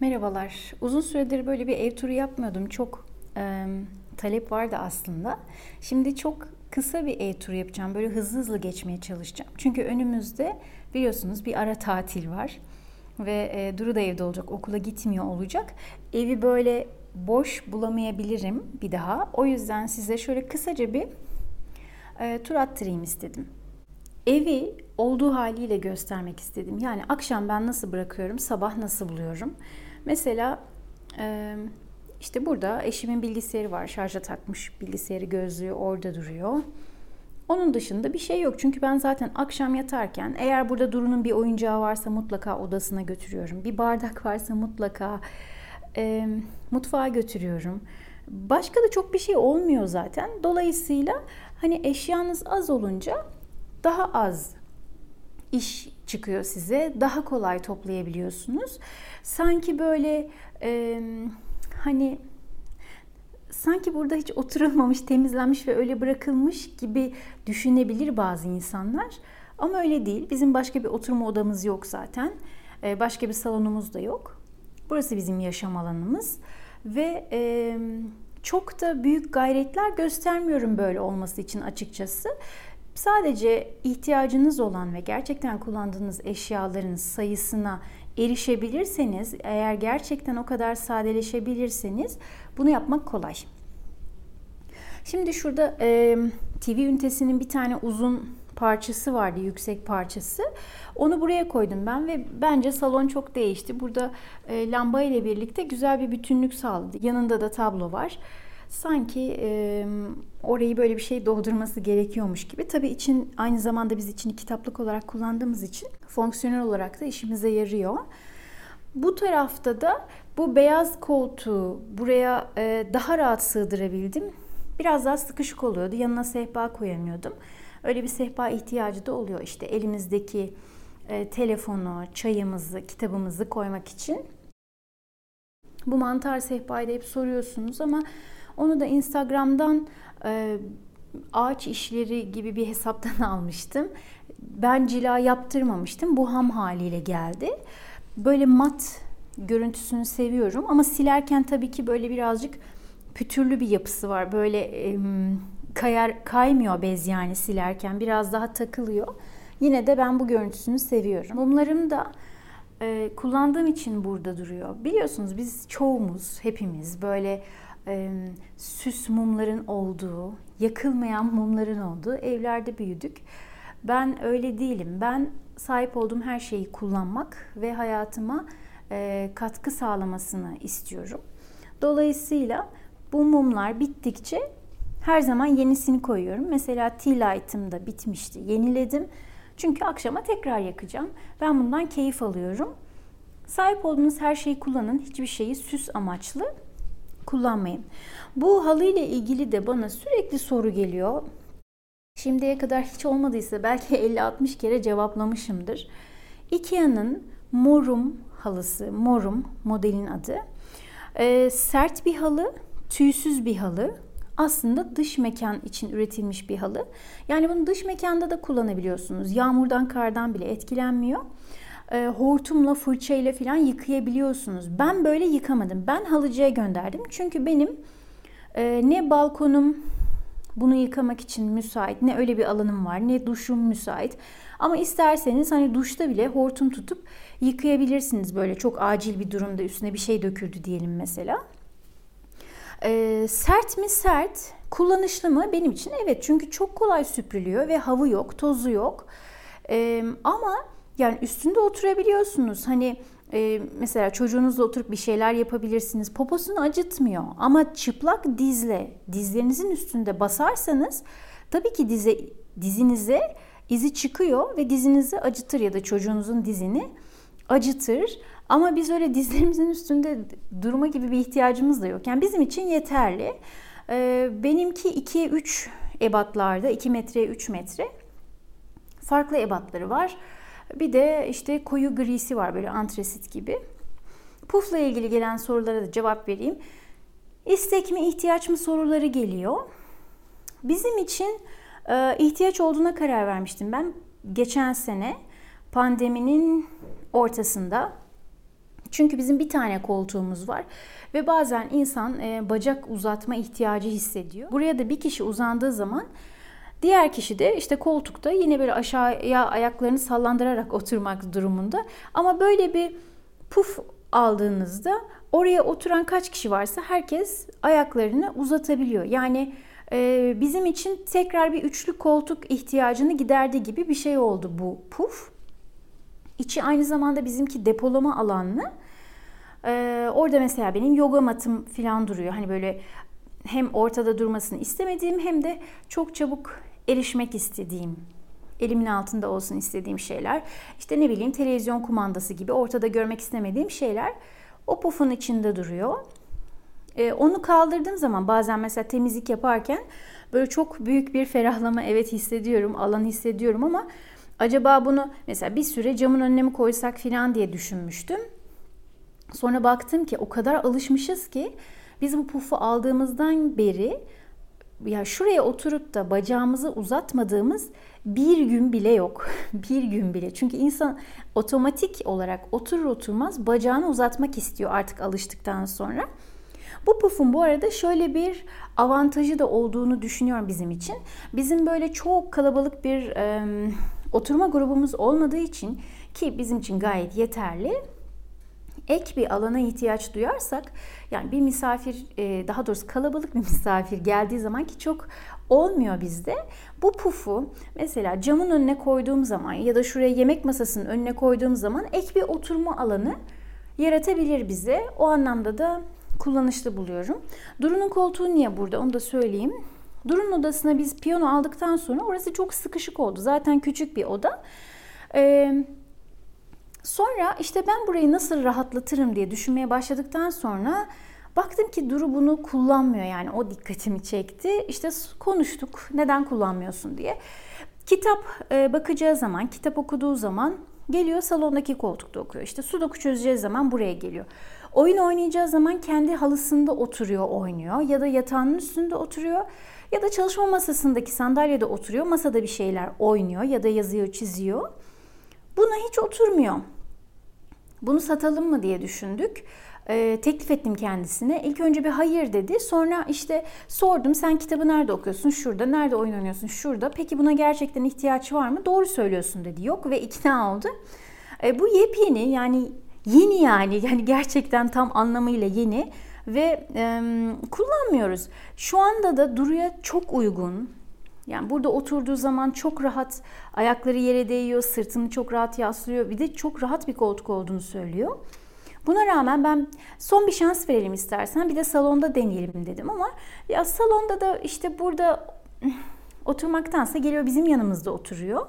Merhabalar. Uzun süredir böyle bir ev turu yapmıyordum. Çok e, talep vardı aslında. Şimdi çok kısa bir ev turu yapacağım. Böyle hızlı hızlı geçmeye çalışacağım. Çünkü önümüzde biliyorsunuz bir ara tatil var. Ve e, Duru da evde olacak. Okula gitmiyor olacak. Evi böyle boş bulamayabilirim bir daha. O yüzden size şöyle kısaca bir e, tur attırayım istedim. Evi olduğu haliyle göstermek istedim. Yani akşam ben nasıl bırakıyorum, sabah nasıl buluyorum. Mesela işte burada eşimin bilgisayarı var. Şarja takmış bilgisayarı gözlüğü orada duruyor. Onun dışında bir şey yok. Çünkü ben zaten akşam yatarken eğer burada Duru'nun bir oyuncağı varsa mutlaka odasına götürüyorum. Bir bardak varsa mutlaka e, mutfağa götürüyorum. Başka da çok bir şey olmuyor zaten. Dolayısıyla hani eşyanız az olunca daha az iş çıkıyor size. Daha kolay toplayabiliyorsunuz. Sanki böyle e, hani sanki burada hiç oturulmamış, temizlenmiş ve öyle bırakılmış gibi düşünebilir bazı insanlar. Ama öyle değil. Bizim başka bir oturma odamız yok zaten. E, başka bir salonumuz da yok. Burası bizim yaşam alanımız. Ve e, çok da büyük gayretler göstermiyorum böyle olması için açıkçası. Sadece ihtiyacınız olan ve gerçekten kullandığınız eşyaların sayısına erişebilirseniz, eğer gerçekten o kadar sadeleşebilirseniz bunu yapmak kolay. Şimdi şurada e, TV ünitesinin bir tane uzun parçası vardı, yüksek parçası. Onu buraya koydum ben ve bence salon çok değişti. Burada e, lamba ile birlikte güzel bir bütünlük sağladı. Yanında da tablo var sanki e, orayı böyle bir şey doldurması gerekiyormuş gibi. Tabii için aynı zamanda biz için kitaplık olarak kullandığımız için fonksiyonel olarak da işimize yarıyor. Bu tarafta da bu beyaz koltuğu buraya e, daha rahat sığdırabildim. Biraz daha sıkışık oluyordu. Yanına sehpa koyamıyordum. Öyle bir sehpa ihtiyacı da oluyor. İşte elimizdeki e, telefonu, çayımızı, kitabımızı koymak için. Bu mantar sehpayı da hep soruyorsunuz ama onu da Instagram'dan e, ağaç işleri gibi bir hesaptan almıştım. Ben cila yaptırmamıştım. Bu ham haliyle geldi. Böyle mat görüntüsünü seviyorum ama silerken tabii ki böyle birazcık pütürlü bir yapısı var. Böyle e, kayar kaymıyor bez yani silerken biraz daha takılıyor. Yine de ben bu görüntüsünü seviyorum. Mumlarım da e, kullandığım için burada duruyor. Biliyorsunuz biz çoğumuz hepimiz böyle e, süs mumların olduğu, yakılmayan mumların olduğu evlerde büyüdük. Ben öyle değilim. Ben sahip olduğum her şeyi kullanmak ve hayatıma e, katkı sağlamasını istiyorum. Dolayısıyla bu mumlar bittikçe her zaman yenisini koyuyorum. Mesela tea light'ım da bitmişti. Yeniledim. Çünkü akşama tekrar yakacağım. Ben bundan keyif alıyorum. Sahip olduğunuz her şeyi kullanın. Hiçbir şeyi süs amaçlı kullanmayın. Bu halı ile ilgili de bana sürekli soru geliyor. Şimdiye kadar hiç olmadıysa belki 50-60 kere cevaplamışımdır. Ikea'nın Morum halısı, Morum modelin adı. Ee, sert bir halı, tüysüz bir halı. Aslında dış mekan için üretilmiş bir halı. Yani bunu dış mekanda da kullanabiliyorsunuz. Yağmurdan, kardan bile etkilenmiyor e, hortumla fırçayla falan yıkayabiliyorsunuz. Ben böyle yıkamadım. Ben halıcıya gönderdim. Çünkü benim e, ne balkonum bunu yıkamak için müsait ne öyle bir alanım var ne duşum müsait. Ama isterseniz hani duşta bile hortum tutup yıkayabilirsiniz böyle çok acil bir durumda üstüne bir şey döküldü diyelim mesela. Ee, sert mi sert, kullanışlı mı benim için evet çünkü çok kolay süpürülüyor ve havı yok, tozu yok. Ee, ama yani üstünde oturabiliyorsunuz. Hani e, mesela çocuğunuzla oturup bir şeyler yapabilirsiniz. Poposunu acıtmıyor ama çıplak dizle dizlerinizin üstünde basarsanız tabii ki dize dizinize izi çıkıyor ve dizinizi acıtır ya da çocuğunuzun dizini acıtır. Ama biz öyle dizlerimizin üstünde durma gibi bir ihtiyacımız da yok. Yani bizim için yeterli. Ee, benimki 2'ye 3 ebatlarda, 2 metreye 3 metre. Farklı ebatları var. Bir de işte koyu grisi var böyle antresit gibi. Pufla ilgili gelen sorulara da cevap vereyim. İstek mi ihtiyaç mı soruları geliyor. Bizim için e, ihtiyaç olduğuna karar vermiştim ben. Geçen sene pandeminin ortasında Çünkü bizim bir tane koltuğumuz var ve bazen insan e, bacak uzatma ihtiyacı hissediyor. Buraya da bir kişi uzandığı zaman diğer kişi de işte koltukta yine böyle aşağıya ayaklarını sallandırarak oturmak durumunda. Ama böyle bir puf aldığınızda oraya oturan kaç kişi varsa herkes ayaklarını uzatabiliyor. Yani e, bizim için tekrar bir üçlü koltuk ihtiyacını giderdi gibi bir şey oldu bu puf. İçi aynı zamanda bizimki depolama alanlı. Ee, orada mesela benim yoga matım falan duruyor. Hani böyle hem ortada durmasını istemediğim hem de çok çabuk erişmek istediğim, elimin altında olsun istediğim şeyler. İşte ne bileyim televizyon kumandası gibi ortada görmek istemediğim şeyler o pufun içinde duruyor. Ee, onu kaldırdığım zaman bazen mesela temizlik yaparken böyle çok büyük bir ferahlama evet hissediyorum, alan hissediyorum ama acaba bunu mesela bir süre camın önüne mi koysak falan diye düşünmüştüm. Sonra baktım ki o kadar alışmışız ki biz bu pufu aldığımızdan beri ya şuraya oturup da bacağımızı uzatmadığımız bir gün bile yok. bir gün bile. Çünkü insan otomatik olarak oturur oturmaz bacağını uzatmak istiyor artık alıştıktan sonra. Bu pufun bu arada şöyle bir avantajı da olduğunu düşünüyorum bizim için. Bizim böyle çok kalabalık bir e, oturma grubumuz olmadığı için ki bizim için gayet yeterli ek bir alana ihtiyaç duyarsak yani bir misafir e, daha doğrusu kalabalık bir misafir geldiği zaman ki çok olmuyor bizde. Bu pufu mesela camın önüne koyduğum zaman ya da şuraya yemek masasının önüne koyduğum zaman ek bir oturma alanı yaratabilir bize. O anlamda da kullanışlı buluyorum. Duru'nun koltuğu niye burada onu da söyleyeyim. Duru'nun odasına biz piyano aldıktan sonra orası çok sıkışık oldu. Zaten küçük bir oda. Ee, Sonra işte ben burayı nasıl rahatlatırım diye düşünmeye başladıktan sonra baktım ki Duru bunu kullanmıyor yani o dikkatimi çekti. İşte konuştuk neden kullanmıyorsun diye. Kitap e, bakacağı zaman, kitap okuduğu zaman geliyor salondaki koltukta okuyor. İşte sudoku çözeceği zaman buraya geliyor. Oyun oynayacağı zaman kendi halısında oturuyor, oynuyor ya da yatağının üstünde oturuyor ya da çalışma masasındaki sandalyede oturuyor. Masada bir şeyler oynuyor ya da yazıyor, çiziyor. Buna hiç oturmuyor. Bunu satalım mı diye düşündük. Ee, teklif ettim kendisine. İlk önce bir hayır dedi. Sonra işte sordum sen kitabı nerede okuyorsun? Şurada. Nerede oyun oynuyorsun? Şurada. Peki buna gerçekten ihtiyaç var mı? Doğru söylüyorsun dedi. Yok ve ikna oldu. Ee, bu yepyeni yani yeni yani yani gerçekten tam anlamıyla yeni ve e, kullanmıyoruz. Şu anda da Duru'ya çok uygun yani burada oturduğu zaman çok rahat ayakları yere değiyor, sırtını çok rahat yaslıyor. Bir de çok rahat bir koltuk olduğunu söylüyor. Buna rağmen ben son bir şans verelim istersen bir de salonda deneyelim dedim ama ya salonda da işte burada oturmaktansa geliyor bizim yanımızda oturuyor.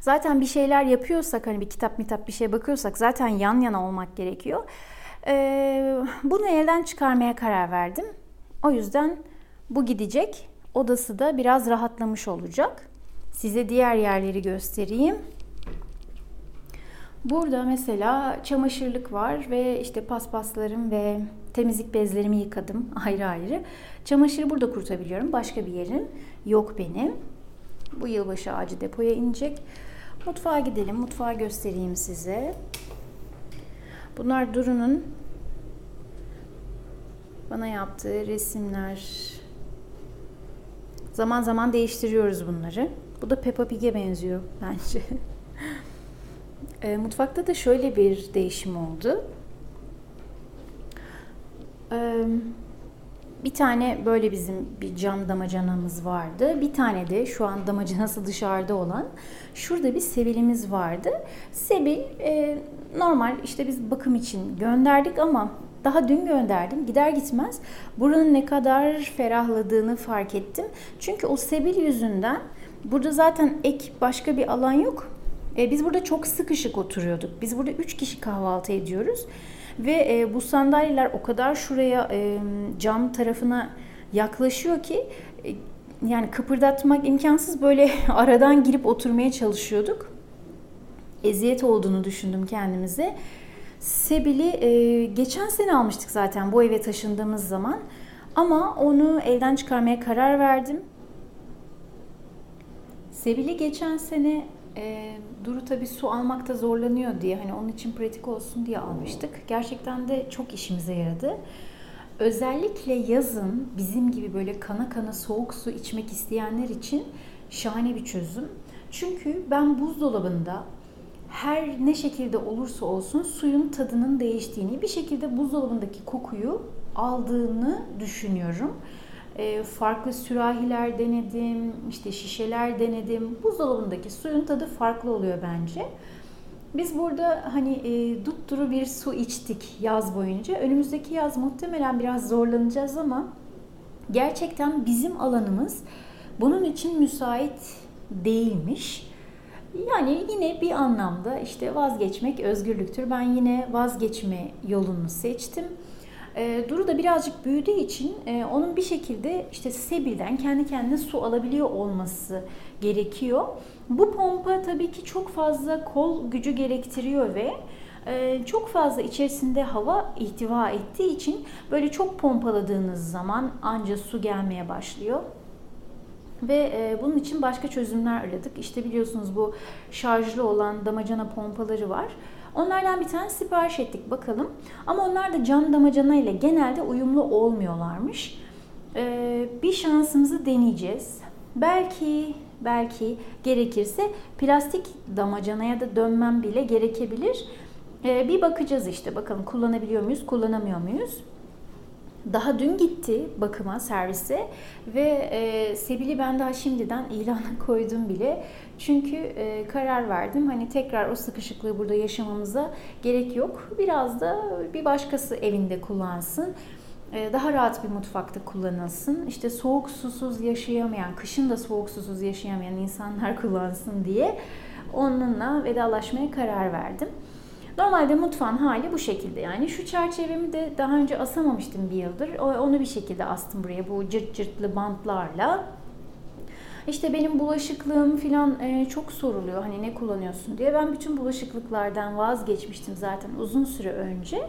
Zaten bir şeyler yapıyorsak hani bir kitap mitap bir şey bakıyorsak zaten yan yana olmak gerekiyor. Ee, bunu elden çıkarmaya karar verdim. O yüzden bu gidecek odası da biraz rahatlamış olacak. Size diğer yerleri göstereyim. Burada mesela çamaşırlık var ve işte paspaslarım ve temizlik bezlerimi yıkadım ayrı ayrı. Çamaşırı burada kurutabiliyorum. Başka bir yerim yok benim. Bu yılbaşı ağacı depoya inecek. Mutfağa gidelim. Mutfağı göstereyim size. Bunlar Duru'nun bana yaptığı resimler, Zaman zaman değiştiriyoruz bunları. Bu da Peppa Pig'e benziyor bence. e, mutfakta da şöyle bir değişim oldu. E, bir tane böyle bizim bir cam damacanamız vardı. Bir tane de şu an damacanası dışarıda olan şurada bir sebilimiz vardı. Sebil e, normal işte biz bakım için gönderdik ama daha dün gönderdim. Gider gitmez buranın ne kadar ferahladığını fark ettim. Çünkü o sebil yüzünden burada zaten ek başka bir alan yok. E, biz burada çok sıkışık oturuyorduk. Biz burada 3 kişi kahvaltı ediyoruz. Ve e, bu sandalyeler o kadar şuraya e, cam tarafına yaklaşıyor ki e, yani kıpırdatmak imkansız böyle aradan girip oturmaya çalışıyorduk. Eziyet olduğunu düşündüm kendimize. Sebil'i e, geçen sene almıştık zaten bu eve taşındığımız zaman. Ama onu elden çıkarmaya karar verdim. Sebil'i geçen sene E, Duru tabii su almakta zorlanıyor diye hani onun için pratik olsun diye almıştık. Gerçekten de çok işimize yaradı. Özellikle yazın bizim gibi böyle kana kana soğuk su içmek isteyenler için şahane bir çözüm. Çünkü ben buzdolabında her ne şekilde olursa olsun suyun tadının değiştiğini, bir şekilde buzdolabındaki kokuyu aldığını düşünüyorum. E, farklı sürahiler denedim, işte şişeler denedim. Buzdolabındaki suyun tadı farklı oluyor bence. Biz burada hani e, dupduru bir su içtik yaz boyunca. Önümüzdeki yaz muhtemelen biraz zorlanacağız ama gerçekten bizim alanımız bunun için müsait değilmiş. Yani yine bir anlamda işte vazgeçmek özgürlüktür. Ben yine vazgeçme yolunu seçtim. E, Duru da birazcık büyüdüğü için e, onun bir şekilde işte Sebil'den kendi kendine su alabiliyor olması gerekiyor. Bu pompa tabii ki çok fazla kol gücü gerektiriyor ve e, çok fazla içerisinde hava ihtiva ettiği için böyle çok pompaladığınız zaman anca su gelmeye başlıyor. Ve e, bunun için başka çözümler aradık. İşte biliyorsunuz bu şarjlı olan damacana pompaları var. Onlardan bir tane sipariş ettik bakalım. Ama onlar da cam damacana ile genelde uyumlu olmuyorlarmış. E, bir şansımızı deneyeceğiz. Belki belki gerekirse plastik damacanaya da dönmem bile gerekebilir. E, bir bakacağız işte bakalım kullanabiliyor muyuz, kullanamıyor muyuz? Daha dün gitti bakıma, servise ve e, Sebil'i ben daha şimdiden ilana koydum bile. Çünkü e, karar verdim hani tekrar o sıkışıklığı burada yaşamamıza gerek yok. Biraz da bir başkası evinde kullansın. E, daha rahat bir mutfakta kullanılsın. İşte soğuk susuz yaşayamayan, kışın da soğuk susuz yaşayamayan insanlar kullansın diye onunla vedalaşmaya karar verdim. Normalde mutfağın hali bu şekilde yani. Şu çerçevemi de daha önce asamamıştım bir yıldır. Onu bir şekilde astım buraya bu cırt cırtlı bantlarla. İşte benim bulaşıklığım falan e, çok soruluyor. Hani ne kullanıyorsun diye. Ben bütün bulaşıklıklardan vazgeçmiştim zaten uzun süre önce.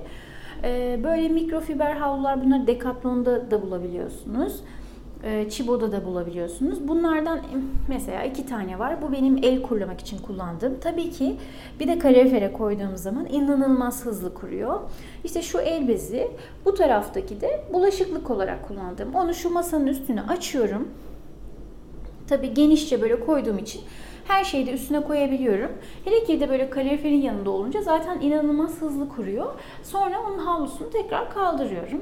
E, böyle mikrofiber havlular bunları Decathlon'da da bulabiliyorsunuz. E, Chibo'da da bulabiliyorsunuz. Bunlardan mesela iki tane var. Bu benim el kurulamak için kullandığım. Tabii ki bir de kalorifere koyduğum zaman inanılmaz hızlı kuruyor. İşte şu el bezi, bu taraftaki de bulaşıklık olarak kullandığım. Onu şu masanın üstüne açıyorum. Tabii genişçe böyle koyduğum için her şeyi de üstüne koyabiliyorum. Hele ki de böyle kaloriferin yanında olunca zaten inanılmaz hızlı kuruyor. Sonra onun havlusunu tekrar kaldırıyorum.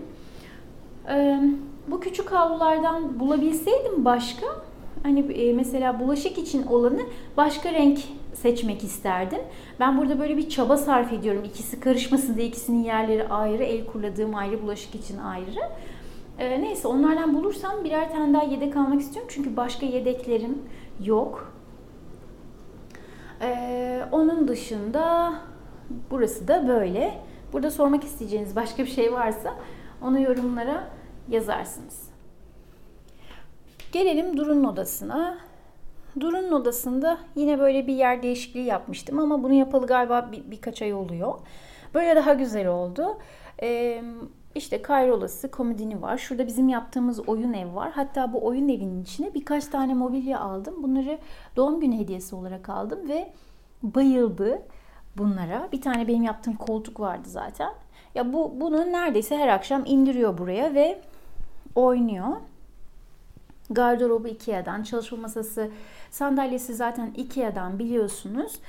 Ee, bu küçük havlulardan bulabilseydim başka hani e, mesela bulaşık için olanı başka renk seçmek isterdim. Ben burada böyle bir çaba sarf ediyorum. İkisi karışmasın diye ikisinin yerleri ayrı, el kurladığım ayrı, bulaşık için ayrı. Ee, neyse onlardan bulursam birer tane daha yedek almak istiyorum. Çünkü başka yedeklerim yok. Ee, onun dışında burası da böyle. Burada sormak isteyeceğiniz başka bir şey varsa onu yorumlara yazarsınız. Gelelim Duru'nun odasına. Duru'nun odasında yine böyle bir yer değişikliği yapmıştım ama bunu yapalı galiba bir, birkaç ay oluyor. Böyle daha güzel oldu. Ee, işte kayrolası, komodini var. Şurada bizim yaptığımız oyun ev var. Hatta bu oyun evinin içine birkaç tane mobilya aldım. Bunları doğum günü hediyesi olarak aldım ve bayıldı bunlara. Bir tane benim yaptığım koltuk vardı zaten. Ya bu bunu neredeyse her akşam indiriyor buraya ve oynuyor. Gardırobu Ikea'dan, çalışma masası, sandalyesi zaten Ikea'dan biliyorsunuz.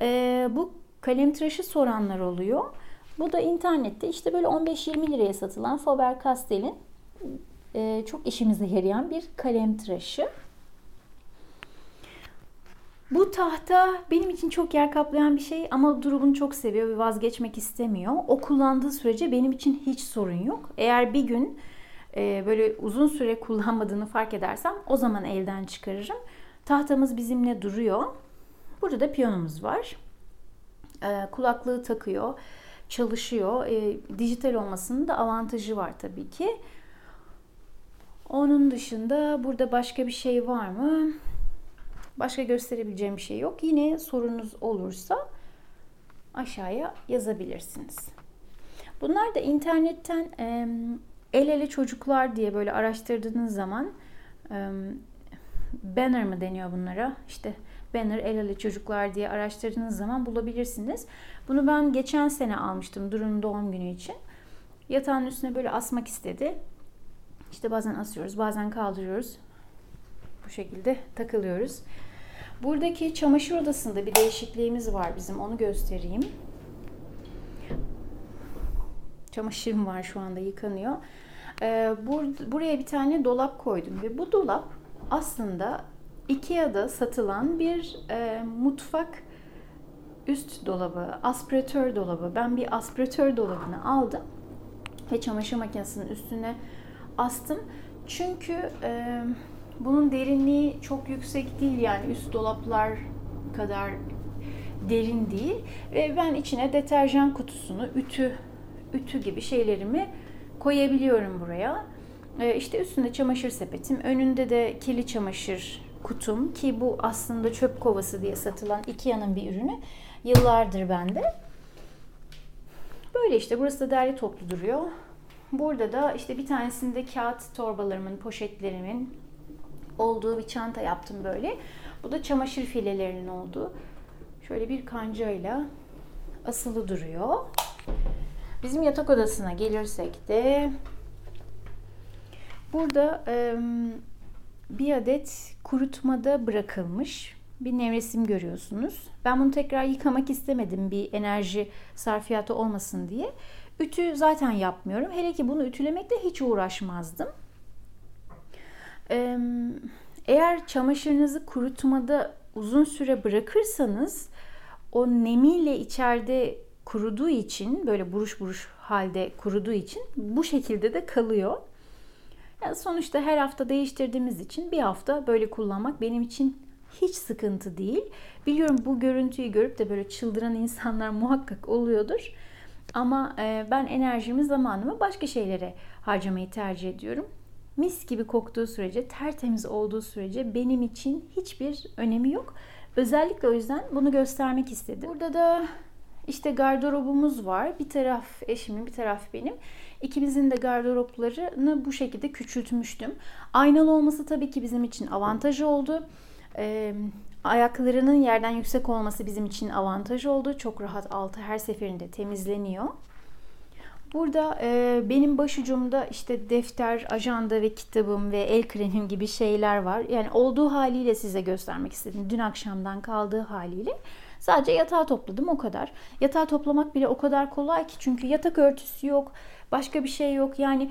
Ee, bu kalem tıraşı soranlar oluyor. Bu da internette işte böyle 15-20 liraya satılan Faber-Castell'in e, çok işimize yarayan bir kalem tıraşı. Bu tahta benim için çok yer kaplayan bir şey ama Duru bunu çok seviyor ve vazgeçmek istemiyor. O kullandığı sürece benim için hiç sorun yok. Eğer bir gün e, böyle uzun süre kullanmadığını fark edersem o zaman elden çıkarırım. Tahtamız bizimle duruyor. Burada da piyanomuz var. E, kulaklığı takıyor, çalışıyor. E, dijital olmasının da avantajı var tabii ki. Onun dışında burada başka bir şey var mı? Başka gösterebileceğim bir şey yok. Yine sorunuz olursa aşağıya yazabilirsiniz. Bunlar da internetten el ele çocuklar diye böyle araştırdığınız zaman banner mı deniyor bunlara? İşte Banner El Ele Çocuklar diye araştırdığınız zaman bulabilirsiniz. Bunu ben geçen sene almıştım Duru'nun doğum günü için. Yatağın üstüne böyle asmak istedi. İşte bazen asıyoruz, bazen kaldırıyoruz. Bu şekilde takılıyoruz. Buradaki çamaşır odasında bir değişikliğimiz var bizim. Onu göstereyim. Çamaşırım var şu anda yıkanıyor. Ee, bur buraya bir tane dolap koydum ve bu dolap aslında Ikea'da satılan bir e, mutfak üst dolabı, aspiratör dolabı. Ben bir aspiratör dolabını aldım ve çamaşır makinesinin üstüne astım. Çünkü e, bunun derinliği çok yüksek değil yani üst dolaplar kadar derin değil ve ben içine deterjan kutusunu, ütü ütü gibi şeylerimi koyabiliyorum buraya. E, işte üstünde çamaşır sepetim, önünde de kirli çamaşır kutum ki bu aslında çöp kovası diye satılan Ikea'nın bir ürünü. Yıllardır bende. Böyle işte burası da derli toplu duruyor. Burada da işte bir tanesinde kağıt torbalarımın, poşetlerimin olduğu bir çanta yaptım böyle. Bu da çamaşır filelerinin olduğu. Şöyle bir kancayla asılı duruyor. Bizim yatak odasına gelirsek de burada bir adet kurutmada bırakılmış bir nevresim görüyorsunuz. Ben bunu tekrar yıkamak istemedim bir enerji sarfiyatı olmasın diye. Ütü zaten yapmıyorum. Hele ki bunu ütülemekle hiç uğraşmazdım. Eğer çamaşırınızı kurutmada uzun süre bırakırsanız o nemiyle içeride kuruduğu için böyle buruş buruş halde kuruduğu için bu şekilde de kalıyor. Yani sonuçta her hafta değiştirdiğimiz için bir hafta böyle kullanmak benim için hiç sıkıntı değil. Biliyorum bu görüntüyü görüp de böyle çıldıran insanlar muhakkak oluyordur. Ama e, ben enerjimi, zamanımı başka şeylere harcamayı tercih ediyorum. Mis gibi koktuğu sürece, tertemiz olduğu sürece benim için hiçbir önemi yok. Özellikle o yüzden bunu göstermek istedim. Burada da işte gardırobumuz var. Bir taraf eşimin, bir taraf benim. İkimizin de gardıroplarını bu şekilde küçültmüştüm. Aynalı olması tabii ki bizim için avantajı oldu. Ee, ayaklarının yerden yüksek olması bizim için avantaj oldu. Çok rahat altı her seferinde temizleniyor. Burada e, benim başucumda işte defter, ajanda ve kitabım ve el kremim gibi şeyler var. Yani olduğu haliyle size göstermek istedim. Dün akşamdan kaldığı haliyle. Sadece yatağı topladım o kadar. Yatağı toplamak bile o kadar kolay ki çünkü yatak örtüsü yok, başka bir şey yok. Yani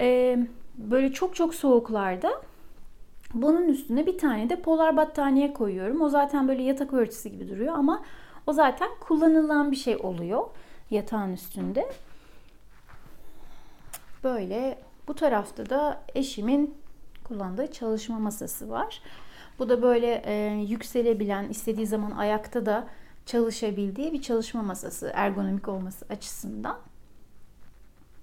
e, böyle çok çok soğuklarda bunun üstüne bir tane de polar battaniye koyuyorum. O zaten böyle yatak örtüsü gibi duruyor ama o zaten kullanılan bir şey oluyor yatağın üstünde. Böyle bu tarafta da eşimin kullandığı çalışma masası var. Bu da böyle e, yükselebilen, istediği zaman ayakta da çalışabildiği bir çalışma masası ergonomik olması açısından.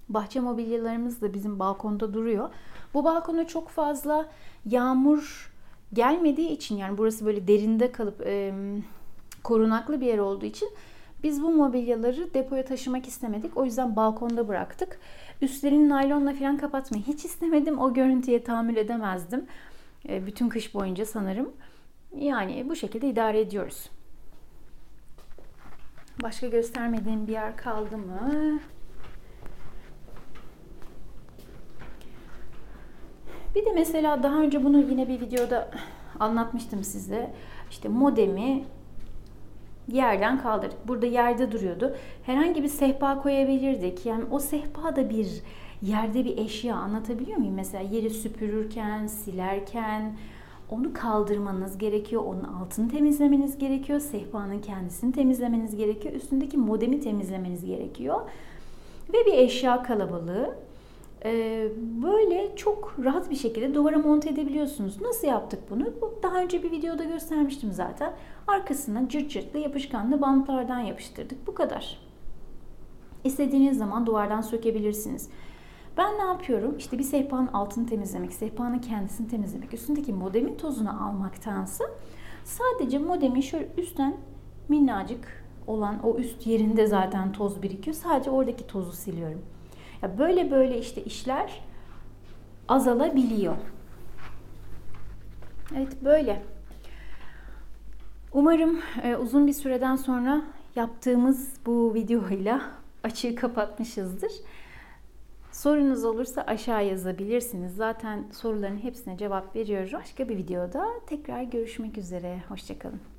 Bahçe mobilyalarımız da bizim balkonda duruyor. Bu balkona çok fazla yağmur gelmediği için yani burası böyle derinde kalıp e, korunaklı bir yer olduğu için biz bu mobilyaları depoya taşımak istemedik. O yüzden balkonda bıraktık. Üstlerini naylonla falan kapatmayı hiç istemedim. O görüntüye tahammül edemezdim. E, bütün kış boyunca sanırım. Yani bu şekilde idare ediyoruz. Başka göstermediğim bir yer kaldı mı? Bir de mesela daha önce bunu yine bir videoda anlatmıştım size. İşte modemi yerden kaldırdık. Burada yerde duruyordu. Herhangi bir sehpa koyabilirdik. Yani o sehpa da bir yerde bir eşya anlatabiliyor muyum? Mesela yeri süpürürken, silerken onu kaldırmanız gerekiyor. Onun altını temizlemeniz gerekiyor. Sehpanın kendisini temizlemeniz gerekiyor. Üstündeki modemi temizlemeniz gerekiyor. Ve bir eşya kalabalığı. Ee, böyle çok rahat bir şekilde duvara monte edebiliyorsunuz. Nasıl yaptık bunu? Daha önce bir videoda göstermiştim zaten. Arkasına cırt cırtlı yapışkanlı bantlardan yapıştırdık. Bu kadar. İstediğiniz zaman duvardan sökebilirsiniz. Ben ne yapıyorum? İşte bir sehpanın altını temizlemek, sehpanın kendisini temizlemek, üstündeki modemin tozunu almaktansa sadece modemin şöyle üstten minnacık olan o üst yerinde zaten toz birikiyor. Sadece oradaki tozu siliyorum. Ya böyle böyle işte işler azalabiliyor. Evet böyle. Umarım e, uzun bir süreden sonra yaptığımız bu videoyla açığı kapatmışızdır. Sorunuz olursa aşağı yazabilirsiniz. Zaten soruların hepsine cevap veriyorum. Başka bir videoda tekrar görüşmek üzere. Hoşçakalın.